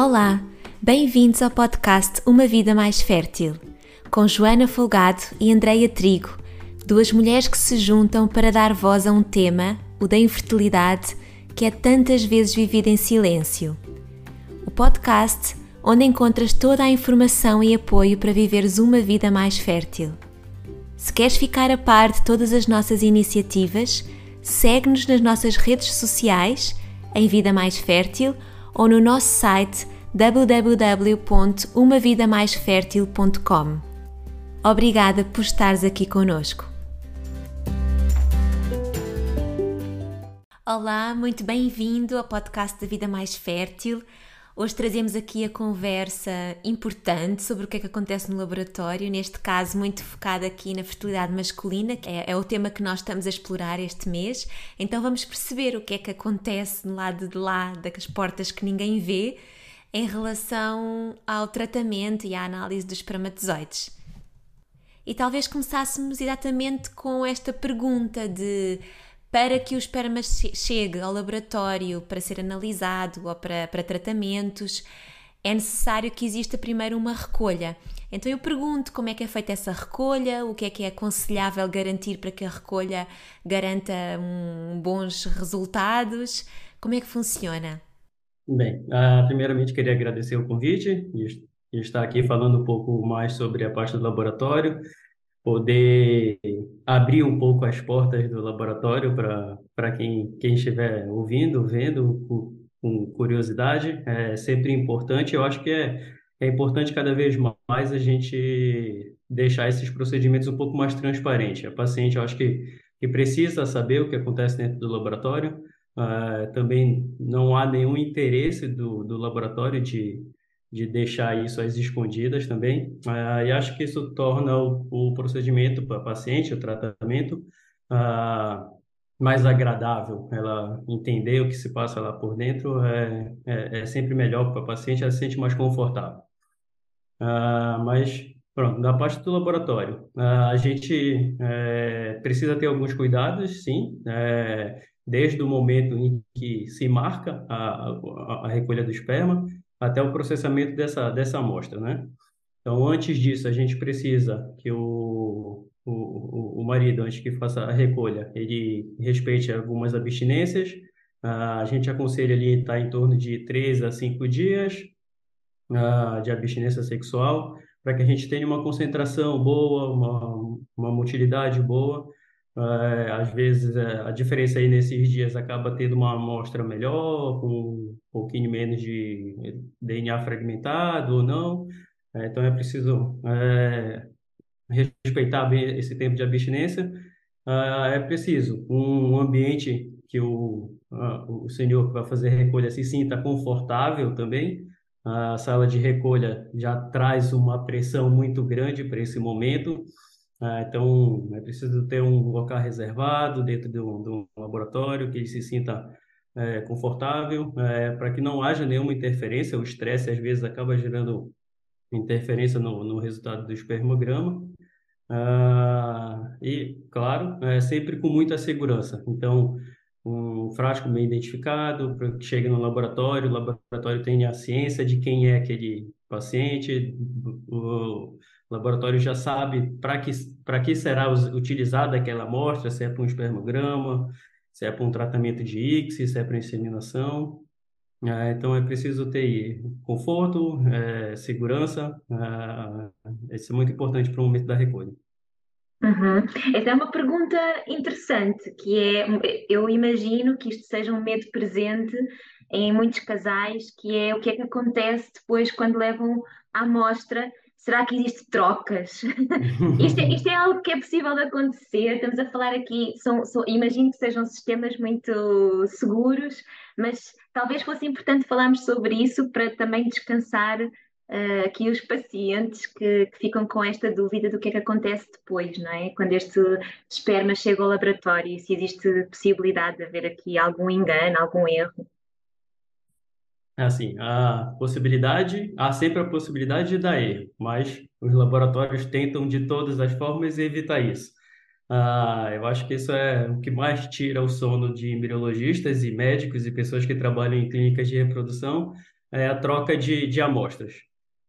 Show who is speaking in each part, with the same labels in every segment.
Speaker 1: Olá, bem-vindos ao podcast Uma Vida Mais Fértil, com Joana Folgado e Andreia Trigo, duas mulheres que se juntam para dar voz a um tema, o da infertilidade, que é tantas vezes vivido em silêncio. O podcast onde encontras toda a informação e apoio para viveres uma vida mais fértil. Se queres ficar a par de todas as nossas iniciativas, segue-nos nas nossas redes sociais, em Vida Mais Fértil ou no nosso site www.umavidamaisfertil.com. Obrigada por estares aqui conosco. Olá, muito bem-vindo ao podcast da Vida Mais Fértil. Hoje trazemos aqui a conversa importante sobre o que é que acontece no laboratório, neste caso muito focada aqui na fertilidade masculina, que é, é, o tema que nós estamos a explorar este mês. Então vamos perceber o que é que acontece no lado de lá, das portas que ninguém vê, em relação ao tratamento e à análise dos espermatozoides. E talvez começássemos exatamente com esta pergunta de para que o esperma chegue ao laboratório para ser analisado ou para, para tratamentos, é necessário que exista primeiro uma recolha. Então eu pergunto como é que é feita essa recolha, o que é que é aconselhável garantir para que a recolha garanta um, bons resultados, como é que funciona?
Speaker 2: Bem, uh, primeiramente queria agradecer o convite e, estar aqui falando um pouco mais sobre a parte do laboratório poder abrir um pouco as portas do laboratório para quem, quem estiver ouvindo, vendo com, com curiosidade, é sempre importante. Eu acho que é, é importante cada vez mais a gente deixar esses procedimentos um pouco mais transparentes. A paciente, eu acho que, que precisa saber o que acontece dentro do laboratório. Uh, também não há nenhum interesse do, do laboratório de de deixar isso às escondidas também. Ah, e acho que isso torna o, o procedimento para paciente, o tratamento, ah, mais agradável. Ela entender o que se passa lá por dentro é, é, é sempre melhor para a paciente, ela se sente mais confortável. Ah, mas, pronto, da parte do laboratório, a gente é, precisa ter alguns cuidados, sim, é, desde o momento em que se marca a, a, a recolha do esperma, até o processamento dessa, dessa amostra, né? Então, antes disso, a gente precisa que o, o, o marido, antes que faça a recolha, ele respeite algumas abstinências. a gente aconselha ali estar em torno de 3 a 5 dias de abstinência sexual, para que a gente tenha uma concentração boa, uma, uma motilidade boa, é, às vezes é, a diferença aí nesses dias acaba tendo uma amostra melhor, com um pouquinho menos de DNA fragmentado ou não. É, então é preciso respeitar bem esse tempo de abstinência. Ah, é preciso um ambiente que o, o senhor que vai fazer recolha se sinta confortável também. A sala de recolha já traz uma pressão muito grande para esse momento. Ah, então, é preciso ter um local reservado dentro de um, de um laboratório que ele se sinta é, confortável, é, para que não haja nenhuma interferência. O estresse, às vezes, acaba gerando interferência no, no resultado do espermograma. Ah, e, claro, é, sempre com muita segurança. Então, um frasco bem identificado, para que chegue no laboratório, o laboratório tenha a ciência de quem é aquele paciente, o, o laboratório já sabe para que, que será utilizada aquela amostra, se é para um espermograma, se é para um tratamento de ICSI, se é para inseminação. É, então, é preciso ter conforto, é, segurança, é, isso é muito importante para o momento da recolha.
Speaker 1: Uhum. Essa é uma pergunta interessante, que é, eu imagino que isto seja um medo presente em muitos casais, que é o que é que acontece depois quando levam a amostra Será que existe trocas? isto, é, isto, é, algo que é possível de acontecer. Estamos a falar aqui, são, são, imagino que sejam sistemas muito seguros, mas talvez fosse importante falarmos sobre isso para também descansar uh, aqui os pacientes que, que, ficam com esta dúvida do que é que acontece depois, não é? Quando este esperma chega ao laboratório, se existe possibilidade de haver aqui algum engano, algum erro.
Speaker 2: É assim, a possibilidade, há sempre a possibilidade de dar erro, mas os laboratórios tentam de todas as formas evitar isso. Ah, eu acho que isso é o que mais tira o sono de embriologistas e médicos e pessoas que trabalham em clínicas de reprodução, é a troca de, de amostras.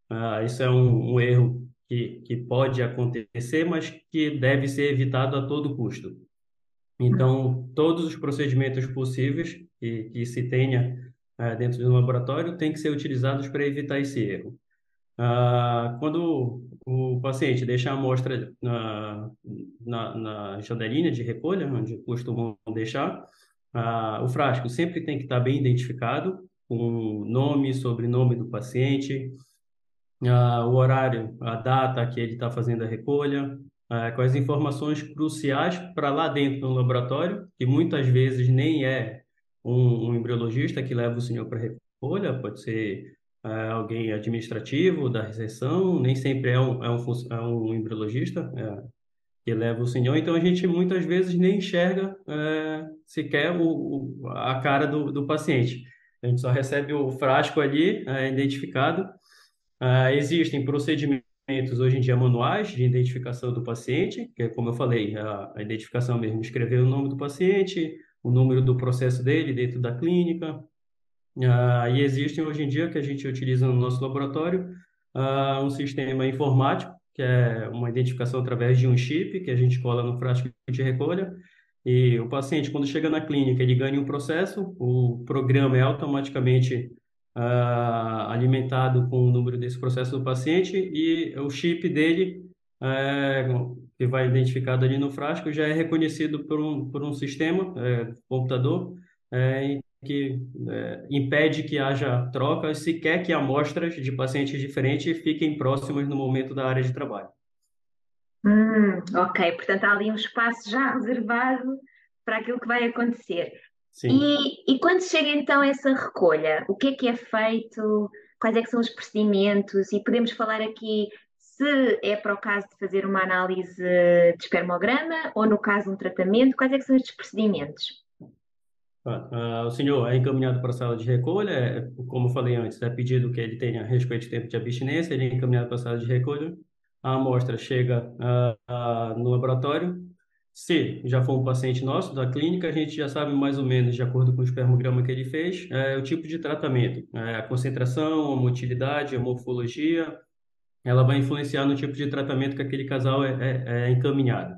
Speaker 2: Ah, isso é um, um erro que, que pode acontecer, mas que deve ser evitado a todo custo. Então, todos os procedimentos possíveis que, que se tenha uh, dentro do laboratório têm que ser utilizados para evitar esse erro. Uh, quando o paciente deixa a amostra na, na, na janelinha de recolha, onde costumam deixar, uh, o frasco sempre tem que estar bem identificado, com nome, sobrenome do paciente, uh, o horário, a data que ele está fazendo a recolha, com as informações cruciais para lá dentro do laboratório, que muitas vezes nem é um, um embriologista que leva o senhor para recolha, pode ser uh, alguém administrativo da recepção, nem sempre é um, é um, é um embriologista que leva o senhor, então a gente muitas vezes nem enxerga sequer o, o, a cara do, do paciente. A gente só recebe o frasco ali, identificado, Uh, existem procedimentos hoje em dia manuais de identificação do paciente, que é como eu falei, a identificação mesmo, escrever o nome do paciente, o número do processo dele dentro da clínica. Uh, e existem hoje em dia que a gente utiliza no nosso laboratório uh, um sistema informático, que é uma identificação através de um chip que a gente cola no frasco de recolha. E o paciente, quando chega na clínica, ele ganha um processo, o programa é automaticamente uh, alimentado com o número desse processo do paciente e o chip dele, uh, que vai identificado ali no frasco, já é reconhecido por um, por um sistema, uh, computador, uh, que impede que haja trocas, se quer que amostras de pacientes diferentes fiquem próximas no momento da área de trabalho.
Speaker 1: Hum, ok, portanto há ali um espaço já reservado para aquilo que vai acontecer. E, e quando chega então essa recolha, o que é que é feito? Quais é que são os procedimentos? E podemos falar aqui se é para o caso de fazer uma análise de espermograma ou no caso um tratamento, quais é são estes procedimentos?
Speaker 2: Ah, o senhor é encaminhado para a sala de recolha, como falei antes, é pedido que ele tenha respeito de tempo de abstinência, ele é encaminhado para a sala de recolha, a amostra chega ah, ah, no laboratório, se já for um paciente nosso da clínica, a gente já sabe mais ou menos, de acordo com o espermograma que ele fez, é, o tipo de tratamento. É, a concentração, a motilidade, a morfologia, ela vai influenciar no tipo de tratamento que aquele casal é, é, é encaminhado.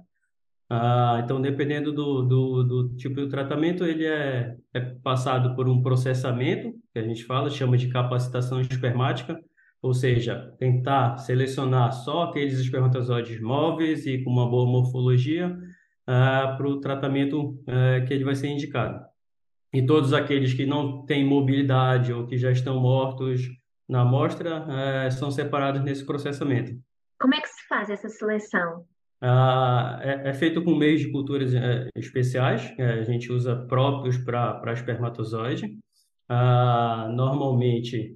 Speaker 2: Ah, então, dependendo do, do, do, tipo de tratamento, ele é, é passado por um processamento, que a gente fala, chama de capacitação espermática, ou seja, tentar selecionar só aqueles espermatozoides móveis e com uma boa morfologia, uh, para o tratamento uh, que ele vai ser indicado. E todos aqueles que não têm mobilidade ou que já estão mortos na amostra uh, são separados nesse processamento.
Speaker 1: Como é que se faz essa seleção?
Speaker 2: É, é, feito com meios de culturas especiais, que a gente usa próprios para espermatozoide. normalmente,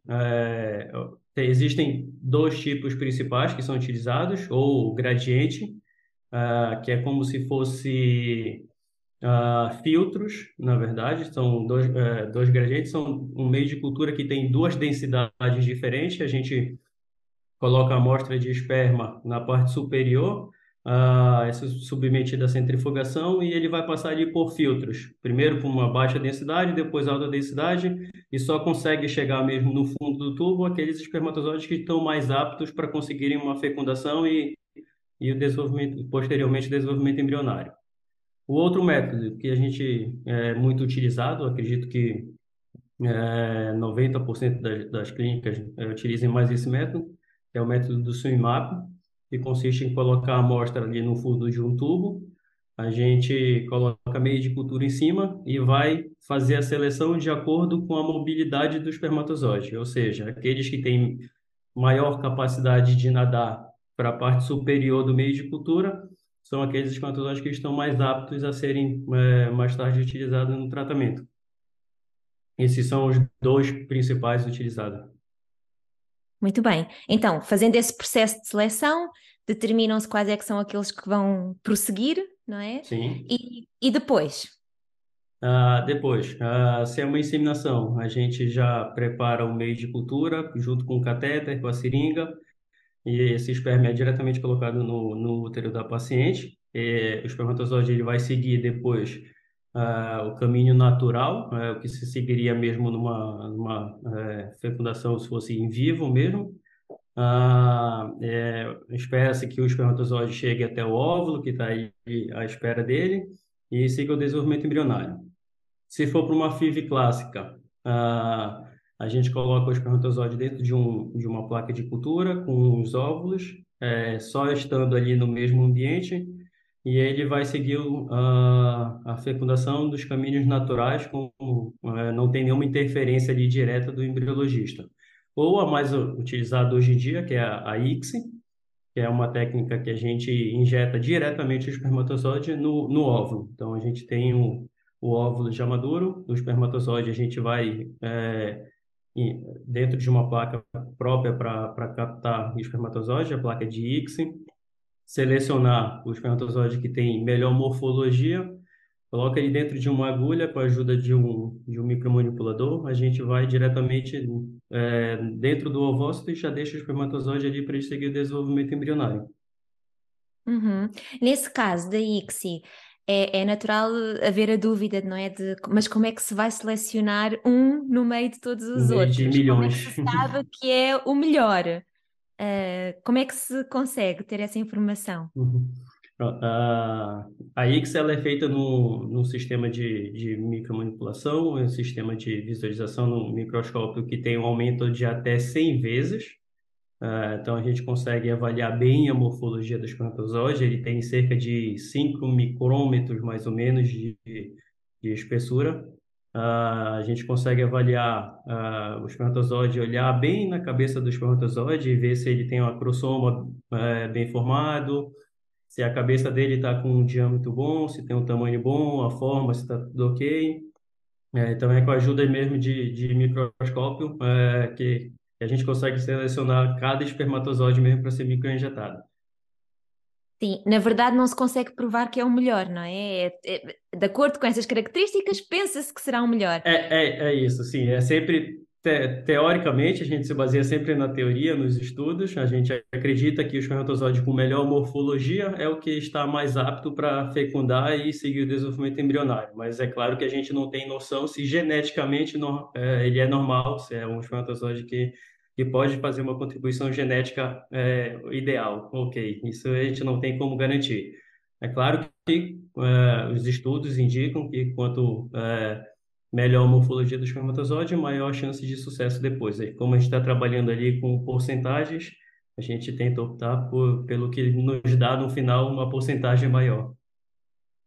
Speaker 2: existem dois tipos principais que são utilizados, ou gradiente, uh, que é como se fosse uh, filtros, na verdade, são dois, uh, dois gradientes, são um meio de cultura que tem duas densidades diferentes, a gente coloca a amostra de esperma na parte superior, uh, submetida à centrifugação e ele vai passar ali por filtros, primeiro por uma baixa densidade, depois alta densidade, e só consegue chegar mesmo no fundo do tubo aqueles espermatozoides que estão mais aptos para conseguirem uma fecundação e e o desenvolvimento, posteriormente, o desenvolvimento embrionário. O outro método que a gente é muito utilizado, acredito que é, 90% das, das clínicas é, utilizem mais esse método, é o método do SwimMap, que consiste em colocar a amostra ali no fundo de um tubo, a gente coloca meio de cultura em cima e vai fazer a seleção de acordo com a mobilidade do espermatozoide, ou seja, aqueles que têm maior capacidade de nadar para a parte superior do meio de cultura, são aqueles espermatozoides que estão mais aptos a serem é, mais tarde utilizados no tratamento. Esses são os dois principais utilizados.
Speaker 1: Muito bem. Então, fazendo esse processo de seleção, determinam-se quais é que são aqueles que vão prosseguir, não é?
Speaker 2: Sim.
Speaker 1: E, e depois?
Speaker 2: Ah, depois, ah, se é uma inseminação, a gente já prepara o meio de cultura junto com o catéter, com a seringa, e esse esperma é diretamente colocado no, no útero da paciente. E o espermatozoide ele vai seguir depois uh, o caminho natural, uh, o que se seguiria mesmo numa, numa uh, fecundação se fosse em vivo mesmo. É, Espera-se que o espermatozoide chegue até o óvulo, que está aí à espera dele, e siga o desenvolvimento embrionário. Se for para uma FIV clássica, a gente coloca o espermatozoide dentro de, um, de uma placa de cultura com os óvulos, é, só estando ali no mesmo ambiente, e ele vai seguir a, a fecundação dos caminhos naturais, com, é, não tem nenhuma interferência ali direta do embriologista. Ou a mais utilizada hoje em dia, que é a, a ICSI, que é uma técnica que a gente injeta diretamente o espermatozoide no, no óvulo. Então, a gente tem o, o óvulo já maduro, o espermatozoide a gente vai é, dentro de uma placa própria para captar o espermatozoide, a placa de ICSI, selecionar o espermatozoide que tem melhor morfologia, coloca ele dentro de uma agulha com a ajuda de um, de um micromanipulador, a gente vai diretamente é, dentro do ovócito e já deixa o espermatozoide ali para ele seguir o desenvolvimento embrionário.
Speaker 1: Uhum. Nesse caso da ICSI, é, é, natural haver a dúvida, não é? De, mas como é que se vai selecionar um no meio de todos os
Speaker 2: um
Speaker 1: outros?
Speaker 2: De milhões.
Speaker 1: Como é que se sabe que é o melhor? Uh, como é que se consegue ter essa informação?
Speaker 2: Uhum. Uh, a ela é feita no, no sistema de, de micromanipulação, um sistema de visualização no microscópio que tem um aumento de até 100 vezes. Uh, então, a gente consegue avaliar bem a morfologia do espermatozoide. Ele tem cerca de 5 micrômetros, mais ou menos, de, de espessura. Uh, a gente consegue avaliar uh, o espermatozoide, olhar bem na cabeça do espermatozoide e ver se ele tem um acrosoma uh, bem formado, se a cabeça dele está com um diâmetro bom, se tem um tamanho bom, a forma, se está tudo ok. É, então, é com a ajuda mesmo de, de microscópio é, que a gente consegue selecionar cada espermatozoide mesmo para ser microinjetado.
Speaker 1: Sim, na verdade não se consegue provar que é o melhor, não é? é, é de acordo com essas características, pensa-se que será o melhor.
Speaker 2: É, é, é isso, sim. É sempre, te, teoricamente, a gente se baseia sempre na teoria, nos estudos. A gente acredita que o espermatozoide com melhor morfologia é o que está mais apto para fecundar e seguir o desenvolvimento embrionário. Mas é claro que a gente não tem noção se geneticamente no, é, ele é normal, se é um espermatozoide que que pode fazer uma contribuição genética é, ideal. Ok, isso a gente não tem como garantir. É claro que é, os estudos indicam que quanto é, melhor a morfologia do espermatozoide, maior a chance de sucesso depois. E como a gente está trabalhando ali com porcentagens, a gente tenta optar por, pelo que nos dá no final uma porcentagem maior.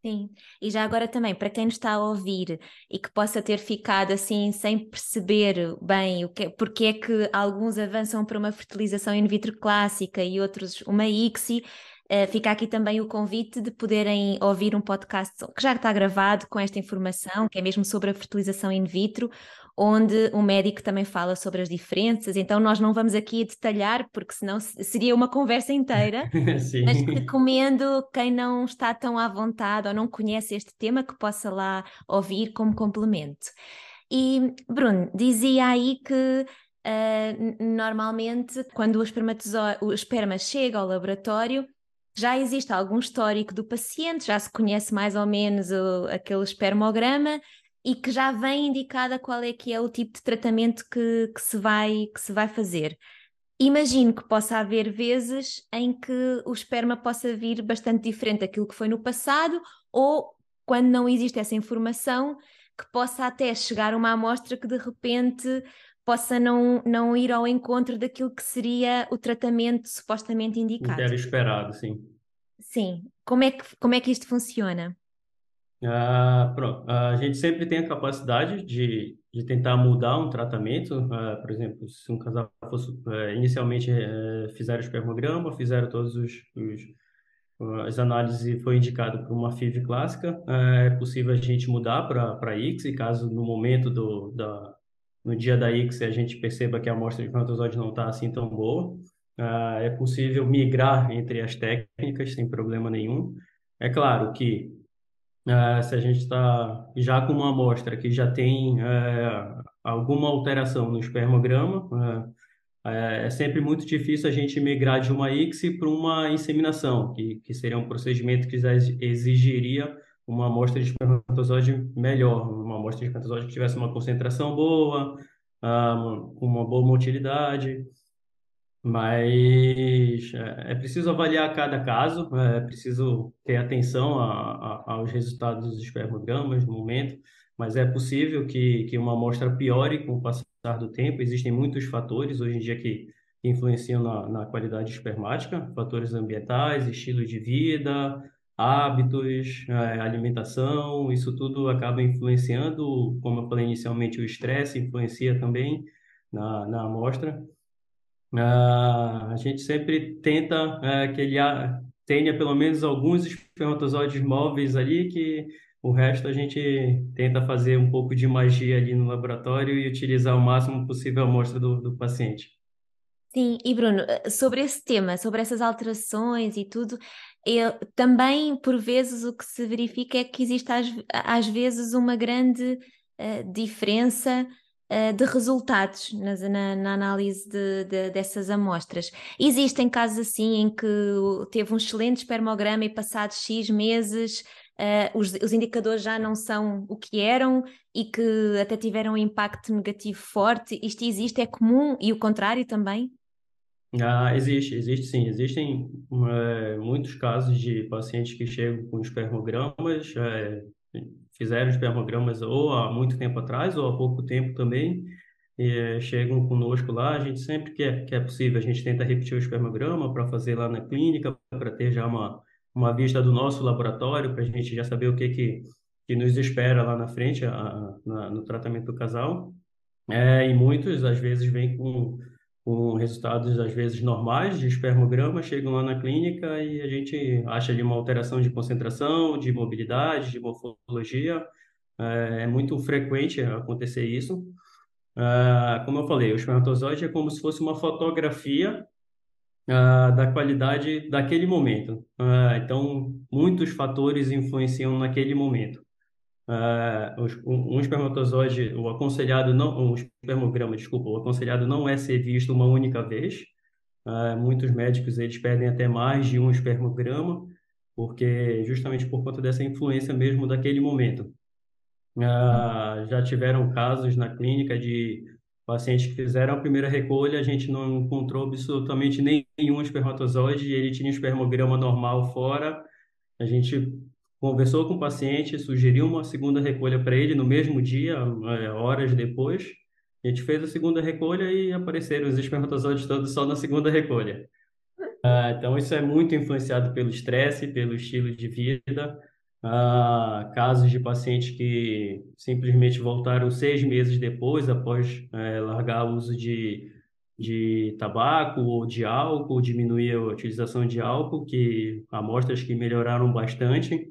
Speaker 1: Sim, e já agora também, para quem nos está a ouvir e que possa ter ficado assim sem perceber bem o que, porque é que alguns avançam para uma fertilização in vitro clássica e outros uma ICSI, Uh, fica aqui também o convite de poderem ouvir um podcast que já está gravado com esta informação, que é mesmo sobre a fertilização in vitro, onde o médico também fala sobre as diferenças. Então, nós não vamos aqui detalhar, porque senão seria uma conversa inteira, mas recomendo quem não está tão à vontade ou não conhece este tema que possa lá ouvir como complemento. E, Bruno, dizia aí que uh, normalmente, quando o, o esperma chega ao laboratório, já existe algum histórico do paciente, já se conhece mais ou menos o, aquele espermograma e que já vem indicada qual é que é o tipo de tratamento que, que, se, vai, que se vai fazer. Imagino que possa haver vezes em que o esperma possa vir bastante diferente daquilo que foi no passado, ou quando não existe essa informação, que possa até chegar uma amostra que de repente possa não, não ir ao encontro daquilo que seria o tratamento supostamente indicado.
Speaker 2: Era esperado, sim.
Speaker 1: Sim. Como é que, como é que isto funciona?
Speaker 2: Ah, pronto. A gente sempre tem a capacidade de, de tentar mudar um tratamento. Ah, por exemplo, se um casal fosse, eh, inicialmente eh, fizeram o espermograma, fizeram todos os, os as análises e foi indicado para uma FIV clássica, é possível a gente mudar para X, caso no momento do da no dia da X a gente perceba que a amostra de espermatozoide não está assim tão boa, é possível migrar entre as técnicas sem problema nenhum. É claro que uh, se a gente está já com uma amostra que já tem uh, alguma alteração no espermograma, é sempre muito difícil a gente migrar de uma ICSI para uma inseminação, que, que seria um procedimento que exigiria uma amostra de espermatozoide melhor, uma amostra de espermatozoide que tivesse uma concentração boa, uh, uma boa motilidade, mas é, é preciso avaliar cada caso, é preciso ter atenção a, a, aos resultados dos espermogramas no momento, mas é possível que, que uma amostra piore com o passar do tempo. Existem muitos fatores hoje em dia que, influenciam na, na qualidade espermática, fatores ambientais, estilo de vida, hábitos, é, alimentação, isso tudo acaba influenciando, como eu falei inicialmente, o estresse influencia também na, na amostra. Ah, a gente sempre tenta é, que ele tenha pelo menos alguns espermatozoides móveis ali, que o resto a gente tenta fazer um pouco de magia ali no laboratório e utilizar o máximo possível a amostra do, do paciente.
Speaker 1: Sim, e Bruno, sobre esse tema, sobre essas alterações e tudo, eu, também por vezes o que se verifica é que existe às, às vezes uma grande uh, diferença de resultados na, na análise de, de, dessas amostras. Existem casos assim em que teve um excelente espermograma e passados X meses uh, os, os indicadores já não são o que eram e que até tiveram um impacto negativo forte. Isto existe, é comum e o contrário também?
Speaker 2: Ah, existe, existe sim. Existem é, muitos casos de pacientes que chegam com espermogramas, é, fizeram espermogramas ou há muito tempo atrás ou há pouco tempo também, e é, chegam conosco lá. A gente sempre que é, que é possível, a gente tenta repetir o espermograma para fazer lá na clínica, para ter já uma, uma vista do nosso laboratório, para a gente já saber o que, que, que nos espera lá na frente, a, na, no tratamento do casal. É, e muitos, às vezes, vêm com com resultados às vezes normais de espermograma, chegam lá na clínica e a gente acha ali uma alteração de concentração, de mobilidade, de morfologia. É, é muito frequente acontecer isso. É, como eu falei, o espermatozoide é como se fosse uma fotografia é, da qualidade daquele momento. Então, muitos fatores influenciam naquele momento. Uh, um, espermatozoide, o aconselhado não, um espermograma, desculpa, o aconselhado não é ser visto uma única vez. Uh, muitos médicos eles pedem até mais de um espermograma, porque justamente por conta dessa influência mesmo daquele momento. Uh, já tiveram casos na clínica de pacientes que fizeram a primeira recolha, a gente não encontrou absolutamente nenhum espermatozoide, ele tinha um espermograma normal fora. A gente conversou com o paciente, sugeriu uma segunda recolha para ele no mesmo dia, é, horas depois. A gente fez a segunda recolha e apareceram os espermatozoides todos só na segunda recolha. Ah, então, isso é muito influenciado pelo estresse, pelo estilo de vida. Ah, casos de pacientes que simplesmente voltaram seis meses depois, após é, largar o uso de, de tabaco ou de álcool, diminuir a utilização de álcool, que amostras que melhoraram bastante.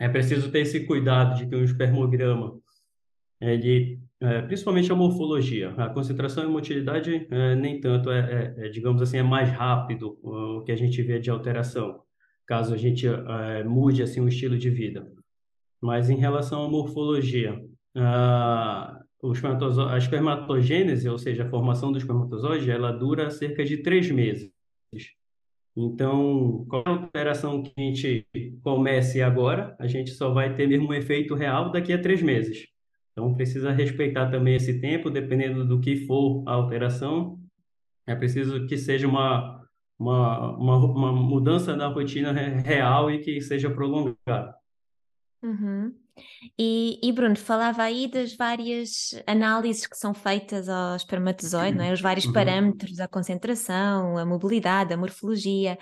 Speaker 2: É preciso ter esse cuidado de que um espermograma, ele, é, principalmente a morfologia, a concentração e motilidade é, nem tanto, é, é, é, digamos assim, é mais rápido o que a gente vê de alteração, caso a gente é, mude assim o estilo de vida. Mas em relação à morfologia, a, a espermatogênese, ou seja, a formação do espermatozoide, ela dura cerca de três meses. Então, qualquer operação que a gente comece agora, a gente só vai ter mesmo um efeito real daqui a três meses. Então, precisa respeitar também esse tempo, dependendo do que for a alteração. É preciso que seja uma, uma, uma, uma mudança da rotina real e que seja prolongada.
Speaker 1: Uhum. E, e, Bruno, falava aí das várias análises que são feitas ao espermatozoide, não é? Os vários uhum. parâmetros, a concentração, a mobilidade, a morfologia.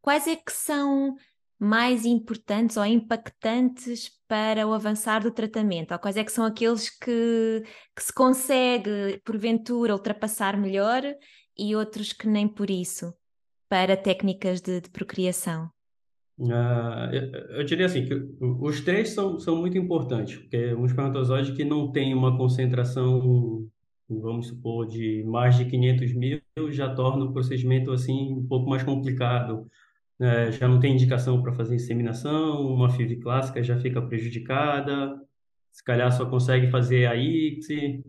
Speaker 1: Quais é que são mais importantes ou impactantes para o avançar do tratamento? Ou quais é que são aqueles que, que se consegue, porventura, ultrapassar melhor e outros que nem por isso, para técnicas de, de procriação?
Speaker 2: Uh, eu, eu, diria assim que os três são, são muito importantes, porque um espermatozoide que não tem uma concentração, vamos supor, de mais de 500 mil, já torna o procedimento assim um pouco mais complicado. Uh, já não tem indicação para fazer inseminação, uma FIV clássica já fica prejudicada, se calhar só consegue fazer a ICSI.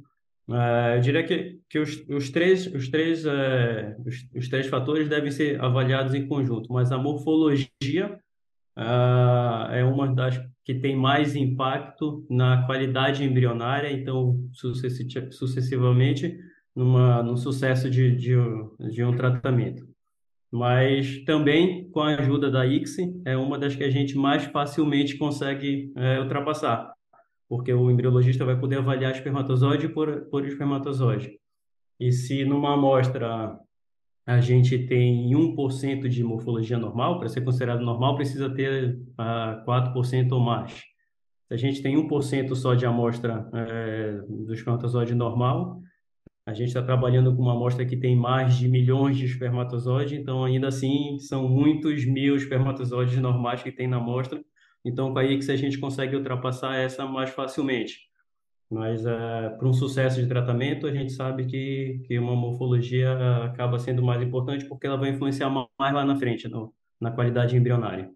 Speaker 2: Uh, eu diria que, que os, os três, os, três, uh, os, os, três fatores devem ser avaliados em conjunto, mas a morfologia uh, é uma das que tem mais impacto na qualidade embrionária, então, sucessivamente, numa, no sucesso de, de, de um tratamento. Mas também, com a ajuda da ICSI, é uma das que a gente mais facilmente consegue é, ultrapassar, porque o embriologista vai poder avaliar espermatozoide por, por espermatozoide. E se numa amostra a gente tem 1% de morfologia normal, para ser considerado normal, precisa ter uh, ah, 4% ou mais. Se a gente tem 1% só de amostra é, do espermatozoide normal, a gente está trabalhando com uma amostra que tem mais de milhões de espermatozoides, então ainda assim são muitos mil espermatozoides normais que tem na amostra. Então, com a IX a gente consegue ultrapassar essa mais facilmente. Mas uh, para um sucesso de tratamento, a gente sabe que, que uma morfologia acaba sendo mais importante porque ela vai influenciar mais lá na frente, no, na qualidade embrionária.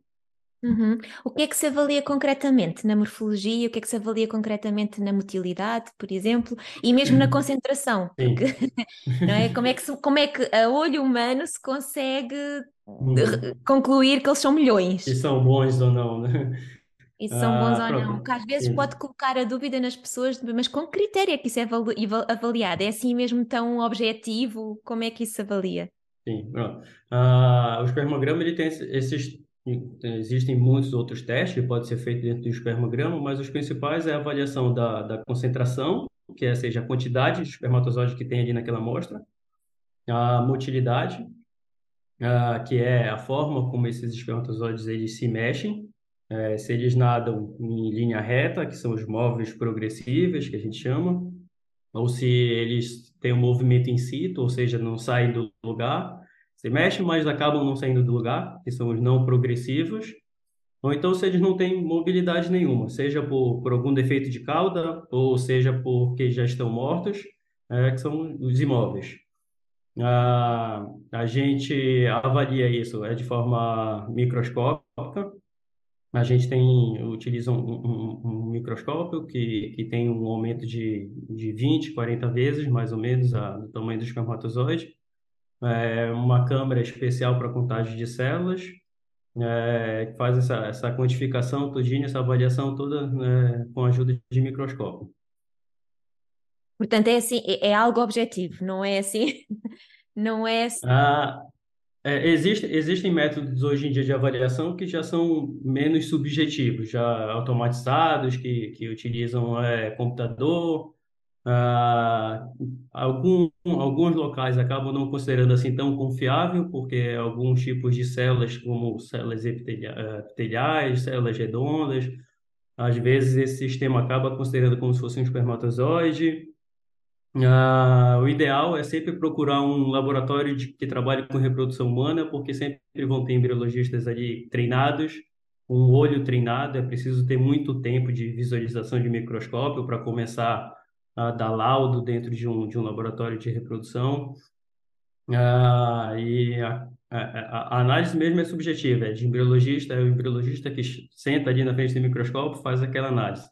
Speaker 1: Uhum. O que é que se avalia concretamente na morfologia? O que é que se avalia concretamente na motilidade, por exemplo? E mesmo na concentração? Porque, não é? Como é, que se, como é que a olho humano se consegue uhum. Concluir que eles são milhões?
Speaker 2: E são bons ou não, né?
Speaker 1: E são bons ah, ou não, que às vezes pode colocar a dúvida nas pessoas, mas com que critério é que isso é avaliado? É assim mesmo tão objetivo? Como é que isso se avalia?
Speaker 2: Sim, pronto. Ah, o espermograma ele tem esses, existem muitos outros testes que pode ser feito dentro do espermograma, mas os principais é a avaliação da, da concentração, que é, seja a quantidade de espermatozoide que tem ali naquela amostra, a motilidade, ah, que é a forma como esses espermatozoides eles se mexem, é, se eles nadam em linha reta, que são os móveis progressíveis, que a gente chama, ou se eles têm um movimento in situ, ou seja, não saem do lugar, se mexem, mas acabam não saindo do lugar, que são os não progressivos, ou então se eles não têm mobilidade nenhuma, seja por, por algum defeito de cauda, ou seja porque já estão mortos, é, que são os imóveis. A, a gente avalia isso é, de forma microscópica, a gente tem, utiliza um, um, um, microscópio que, que tem um aumento de, de 20, 40 vezes, mais ou menos, a, do tamanho do espermatozoide. É uma câmera especial para contagem de células, é, faz essa, essa quantificação todinha, essa avaliação toda né, com a ajuda de microscópio.
Speaker 1: Portanto, é assim, é, é algo objetivo, não é assim? Não é assim.
Speaker 2: Ah, é, existe, existem métodos hoje em dia de avaliação que já são menos subjetivos, já automatizados, que, que utilizam é, computador. Ah, algum, alguns locais acabam não considerando assim tão confiável, porque alguns tipos de células, como células epiteliais, células redondas, às vezes esse sistema acaba considerando como se fosse um espermatozoide. Ah, o ideal é sempre procurar um laboratório de, que trabalhe com reprodução humana, porque sempre vão ter embriologistas ali treinados, um olho treinado, é preciso ter muito tempo de visualização de microscópio para começar a dar laudo dentro de um, de um laboratório de reprodução. Ah, e a, a, a, análise mesmo é subjetiva, é de embriologista, é o embriologista que senta ali na frente do microscópio faz aquela análise.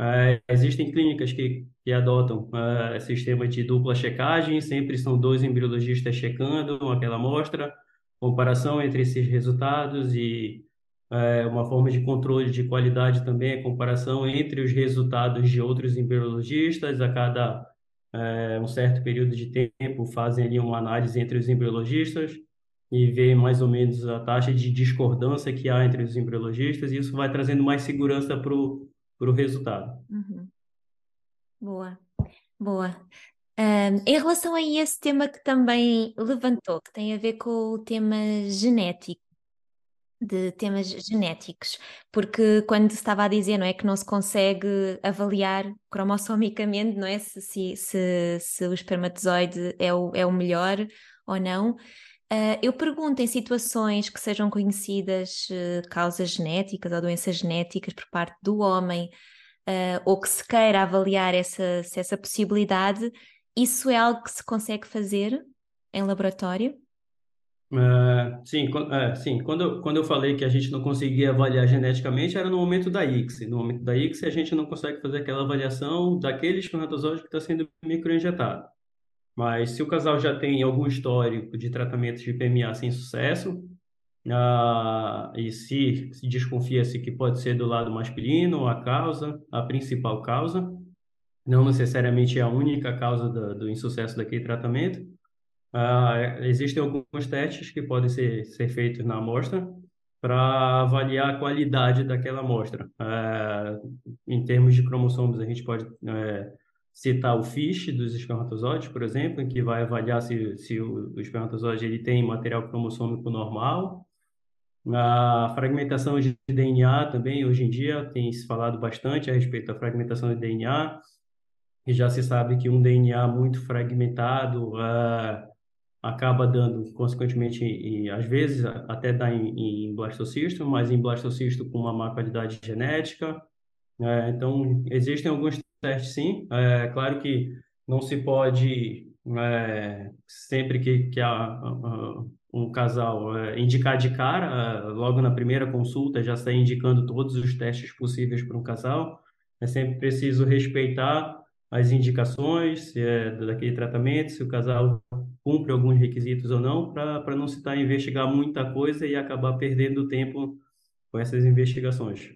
Speaker 2: Uh, existem clínicas que, que adotam uh, sistema de dupla checagem, sempre são dois embriologistas checando aquela amostra, comparação entre esses resultados e uh, uma forma de controle de qualidade também é comparação entre os resultados de outros embriologistas. A cada um certo período de tempo fazem ali uma análise entre os embriologistas e ver mais ou menos a taxa de discordância que há entre os embriologistas e isso vai trazendo mais segurança para o para o resultado.
Speaker 1: Uhum. Boa, boa. Um, em relação a esse tema que também levantou, que tem a ver com o tema genético, de temas genéticos, porque quando estava a dizer, não é, que não se consegue avaliar cromossomicamente, não é, se, se, se, se o espermatozoide é o, é o melhor ou não, Uh, eu pergunto em situações que sejam conhecidas uh, causas genéticas ou doenças genéticas por parte do homem, uh, ou que se queira avaliar essa, se essa possibilidade, isso é algo que se consegue fazer em laboratório?
Speaker 2: sim, sim. Quando, quando eu falei que a gente não conseguia avaliar geneticamente, era no momento da ICSI. No momento da ICSI, a gente não consegue fazer aquela avaliação daquele espermatozoide que está sendo microinjetado. Mas se o casal já tem algum histórico de tratamento de PMA sem sucesso, ah, e se, se desconfia-se que pode ser do lado masculino a causa, a principal causa, não necessariamente é a única causa do, do insucesso daquele tratamento. Ah, existem alguns testes que podem ser, ser feitos na amostra para avaliar a qualidade daquela amostra. Ah, em termos de cromossomos, a gente pode é, citar o FISH dos espermatozoides, por exemplo, que vai avaliar se, se o, o espermatozoide ele tem material cromossômico normal, a fragmentação de DNA também, hoje em dia, tem se falado bastante a respeito da fragmentação de DNA, e já se sabe que um DNA muito fragmentado uh, acaba dando, consequentemente, e, às vezes até dá em, em blastocisto, mas em blastocisto com uma má qualidade genética. Uh, então, existem alguns testes, sim. É claro que não se pode, é, sempre que, que um casal é, indicar de cara, logo na primeira consulta, já sair indicando todos os testes possíveis para um casal. É sempre preciso respeitar as indicações é daquele tratamento, se o casal cumpre alguns requisitos ou não, para não se estar a investigar muita coisa e acabar perdendo tempo com essas investigações.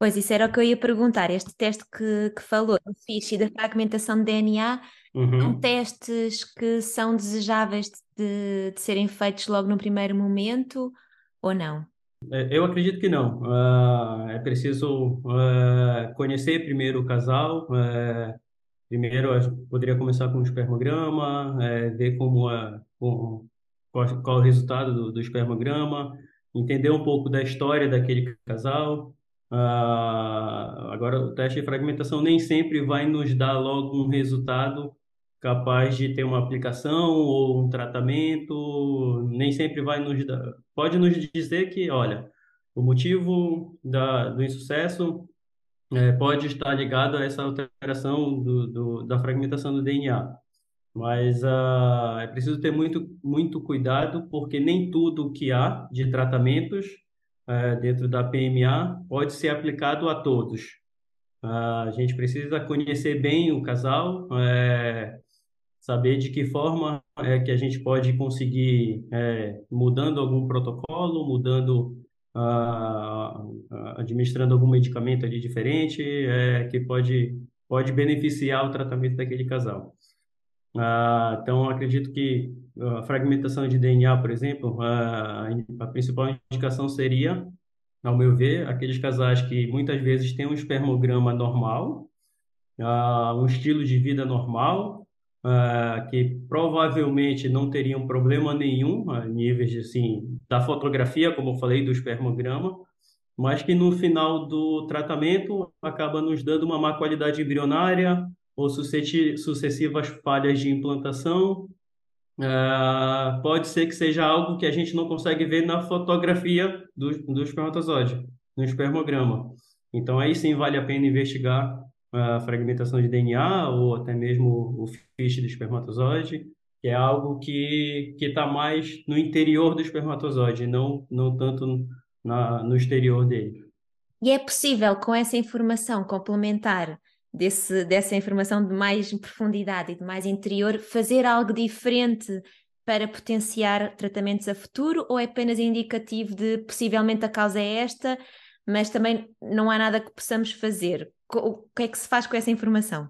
Speaker 1: Pois, isso era o que eu ia perguntar. Este teste que, que falou, do FISH e da fragmentação de DNA, uhum. são testes que são desejáveis de, de, serem feitos logo no primeiro momento ou não?
Speaker 2: É, eu acredito que não. Uh, é preciso uh, conhecer primeiro o casal. Uh, primeiro, poderia começar com o espermograma, ver como, como qual, qual, o resultado do, do espermograma, entender um pouco da história daquele casal. Uh, agora, o teste de fragmentação nem sempre vai nos dar logo um resultado capaz de ter uma aplicação ou um tratamento, nem sempre vai nos dar. Pode nos dizer que, olha, o motivo da, do insucesso é, pode estar ligado a essa alteração do, do, da fragmentação do DNA. Mas uh, é preciso ter muito, muito cuidado, porque nem tudo que há de tratamentos é, dentro da PMA pode ser aplicado a todos. Uh, a gente precisa conhecer bem o casal, é, saber de que forma é que a gente pode conseguir, é, mudando algum protocolo, mudando, uh, administrando algum medicamento ali diferente, é, que pode, pode beneficiar o tratamento daquele casal. Uh, então, acredito que a fragmentação de DNA, por exemplo, a, a principal indicação seria, ao meu ver, aqueles casais que muitas vezes têm um espermograma normal, uh, um estilo de vida normal, uh, que provavelmente não teriam problema nenhum a níveis assim da fotografia, como eu falei, do espermograma, mas que no final do tratamento acaba nos dando uma má qualidade embrionária ou sucessivas falhas de implantação Uh, pode ser que seja algo que a gente não consegue ver na fotografia do, do espermatozoide, no espermograma. Então, aí sim vale a pena investigar a fragmentação de DNA ou até mesmo o FISH do espermatozoide, que é algo que está mais no interior do espermatozoide, não, não tanto na, no exterior dele.
Speaker 1: E é possível, com essa informação complementar, desse, dessa informação de mais profundidade e de mais interior, fazer algo diferente para potenciar tratamentos a futuro ou é apenas indicativo de possivelmente a causa é esta, mas também não há nada que possamos fazer? O que é que se faz com essa informação?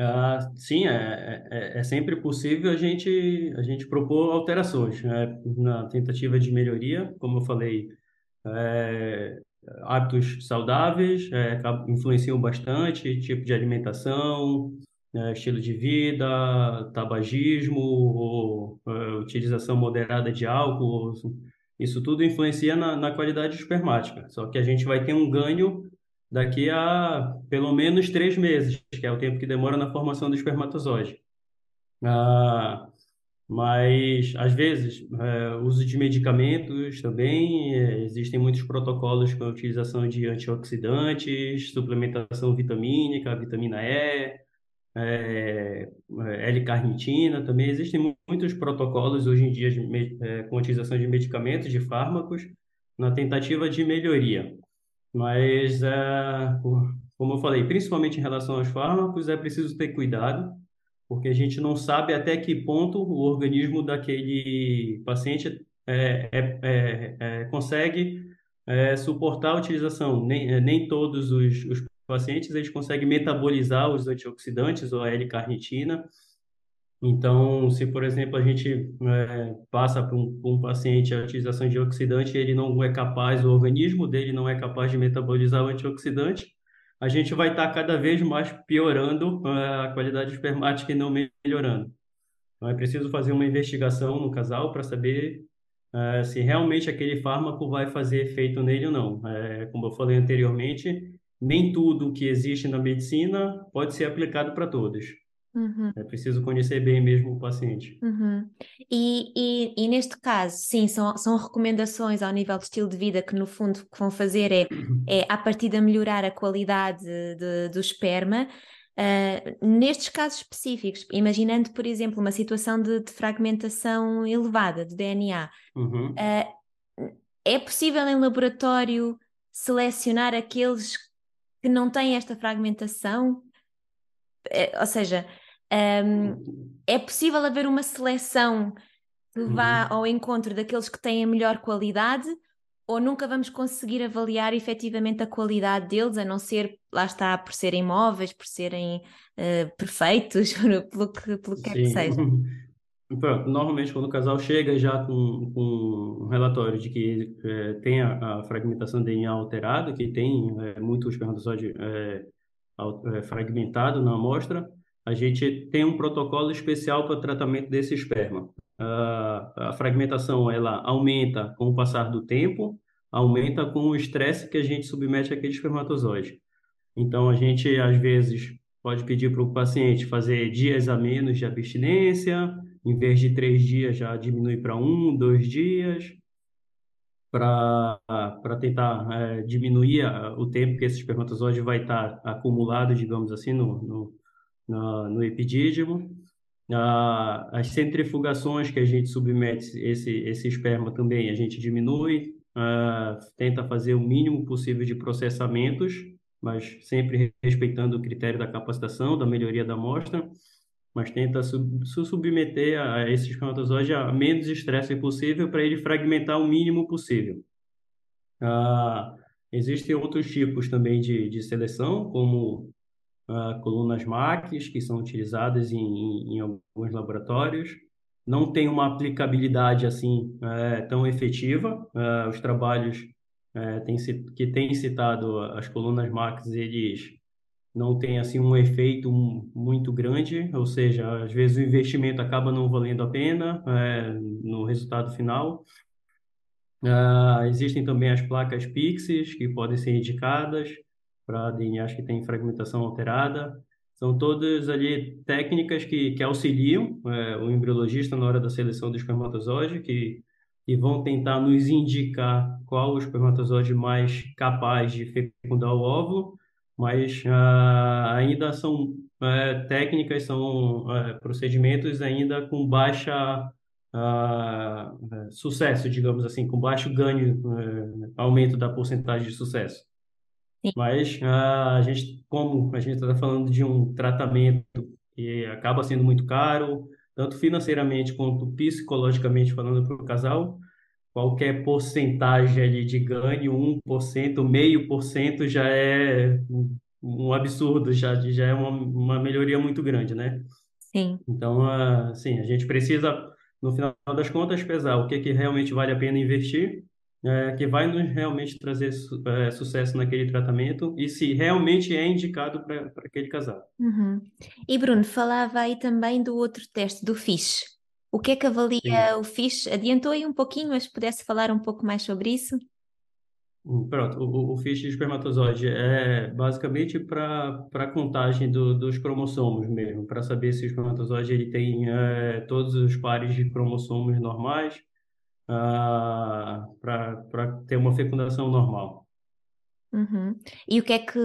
Speaker 2: Ah, sim, é, é, é, sempre possível a gente, a gente propor alterações né? na tentativa de melhoria, como eu falei, é, hábitos saudáveis é, influenciam bastante, tipo de alimentação, né, estilo de vida, tabagismo, ou, é, utilização moderada de álcool, isso tudo influencia na, na qualidade espermática. Só que a gente vai ter um ganho daqui a pelo menos três meses, que é o tempo que demora na formação do espermatozoide. Ah, mas às vezes é, uso de medicamentos também é, existem muitos protocolos com a utilização de antioxidantes suplementação vitamínica vitamina E é, é L-carnitina também. Existem muitos protocolos hoje em dia de, é, com utilização de medicamentos de fármacos na tentativa de melhoria. Mas é, como eu falei principalmente em relação aos fármacos é preciso ter cuidado porque a gente não sabe até que ponto o organismo daquele paciente é, é, é, é consegue é, suportar a utilização. Nem, nem todos os, os pacientes eles conseguem metabolizar os antioxidantes ou a L-carnitina. Então, se, por exemplo, a gente é, passa para um, um, paciente a utilização de antioxidante ele não é capaz, o organismo dele não é capaz de metabolizar o antioxidante, a gente vai estar cada vez mais piorando uh, a qualidade espermática e não melhorando. Então, é preciso fazer uma investigação no casal para saber uh, se realmente aquele fármaco vai fazer efeito nele ou não. É, como eu falei anteriormente, nem tudo que existe na medicina pode ser aplicado para todos. Uhum. É preciso conhecer bem mesmo o paciente.
Speaker 1: Uhum. E, e, e, neste caso, sim, são, são recomendações ao nível de estilo de vida que, no fundo, que vão fazer é, é a partir de melhorar a qualidade de, do esperma. Uh, nestes casos específicos, imaginando, por exemplo, uma situação de, de fragmentação elevada de DNA, uhum. uh, é possível em laboratório selecionar aqueles que não têm esta fragmentação? É, ou seja, um, é possível haver uma seleção que vá uhum. ao encontro daqueles que têm a melhor qualidade ou nunca vamos conseguir avaliar efetivamente a qualidade deles, a não ser, lá está, por serem móveis, por serem uh, perfeitos, pelo que, pelo que quer que seja.
Speaker 2: Pronto, normalmente quando o casal chega já com, com um relatório de que é, tem a, a, fragmentação DNA alterada, que tem é, muito espermatozoide é, é, fragmentado na amostra, a gente tem um protocolo especial para tratamento desse esperma. a fragmentação ela aumenta com o passar do tempo, aumenta com o estresse que a gente submete àquele espermatozoide. Então, a gente, às vezes, pode pedir para o paciente fazer dias a menos de abstinência, em vez de três dias, já diminui para um, dois dias, para tentar é, diminuir o tempo que esse espermatozoide vai estar acumulado, digamos assim, no, no, no, epidídimo. as centrifugações que a gente submete esse, esse esperma também, a gente diminui, tenta fazer o mínimo possível de processamentos, mas sempre respeitando o critério da capacitação, da melhoria da amostra mas tenta sub, submeter a esse espermatozoide a menos estresse possível para ele fragmentar o mínimo possível. Ah, existem outros tipos também de, de seleção, como ah, colunas MACs, que são utilizadas em, em, em, alguns laboratórios. Não tem uma aplicabilidade assim é, tão efetiva. Ah, os trabalhos é, tem, que têm citado as colunas MACs, eles não tem assim um efeito muito grande, ou seja, às vezes o investimento acaba não valendo a pena é, no resultado final. Uh, existem também as placas Pixis, que podem ser indicadas para DNAs que têm fragmentação alterada. São todas ali técnicas que, que auxiliam é, o embriologista na hora da seleção do espermatozoide, que, que vão tentar nos indicar qual o espermatozoide mais capaz de fecundar o óvulo mas uh, ainda são uh, técnicas, são uh, procedimentos ainda com baixa uh, sucesso, digamos assim, com baixo ganho, aumento da porcentagem de sucesso. Sim. Mas a gente, como a gente está falando de um tratamento que acaba sendo muito caro, tanto financeiramente quanto psicologicamente falando para o casal, qualquer porcentagem ali de ganho, 1%, meio por cento já é um absurdo, já, já é uma, uma melhoria muito grande, né?
Speaker 1: Sim.
Speaker 2: Então, assim, a gente precisa, no final das contas, pesar o que, que realmente vale a pena investir, é, que vai nos realmente trazer é, sucesso naquele tratamento e se realmente é indicado para aquele casal.
Speaker 1: Uhum. E Bruno, falava aí também do outro teste, do FISH. O que é que avalia Sim. o FIS? Adiantou aí um pouquinho, mas pudesse falar um pouco mais sobre isso?
Speaker 2: Pronto, o, o FIS de espermatozoide é basicamente para a contagem do, dos cromossomos mesmo, para saber se o espermatozoide ele tem é, todos os pares de cromossomos normais, ah, para ter uma fecundação normal.
Speaker 1: Uhum. E o que é que,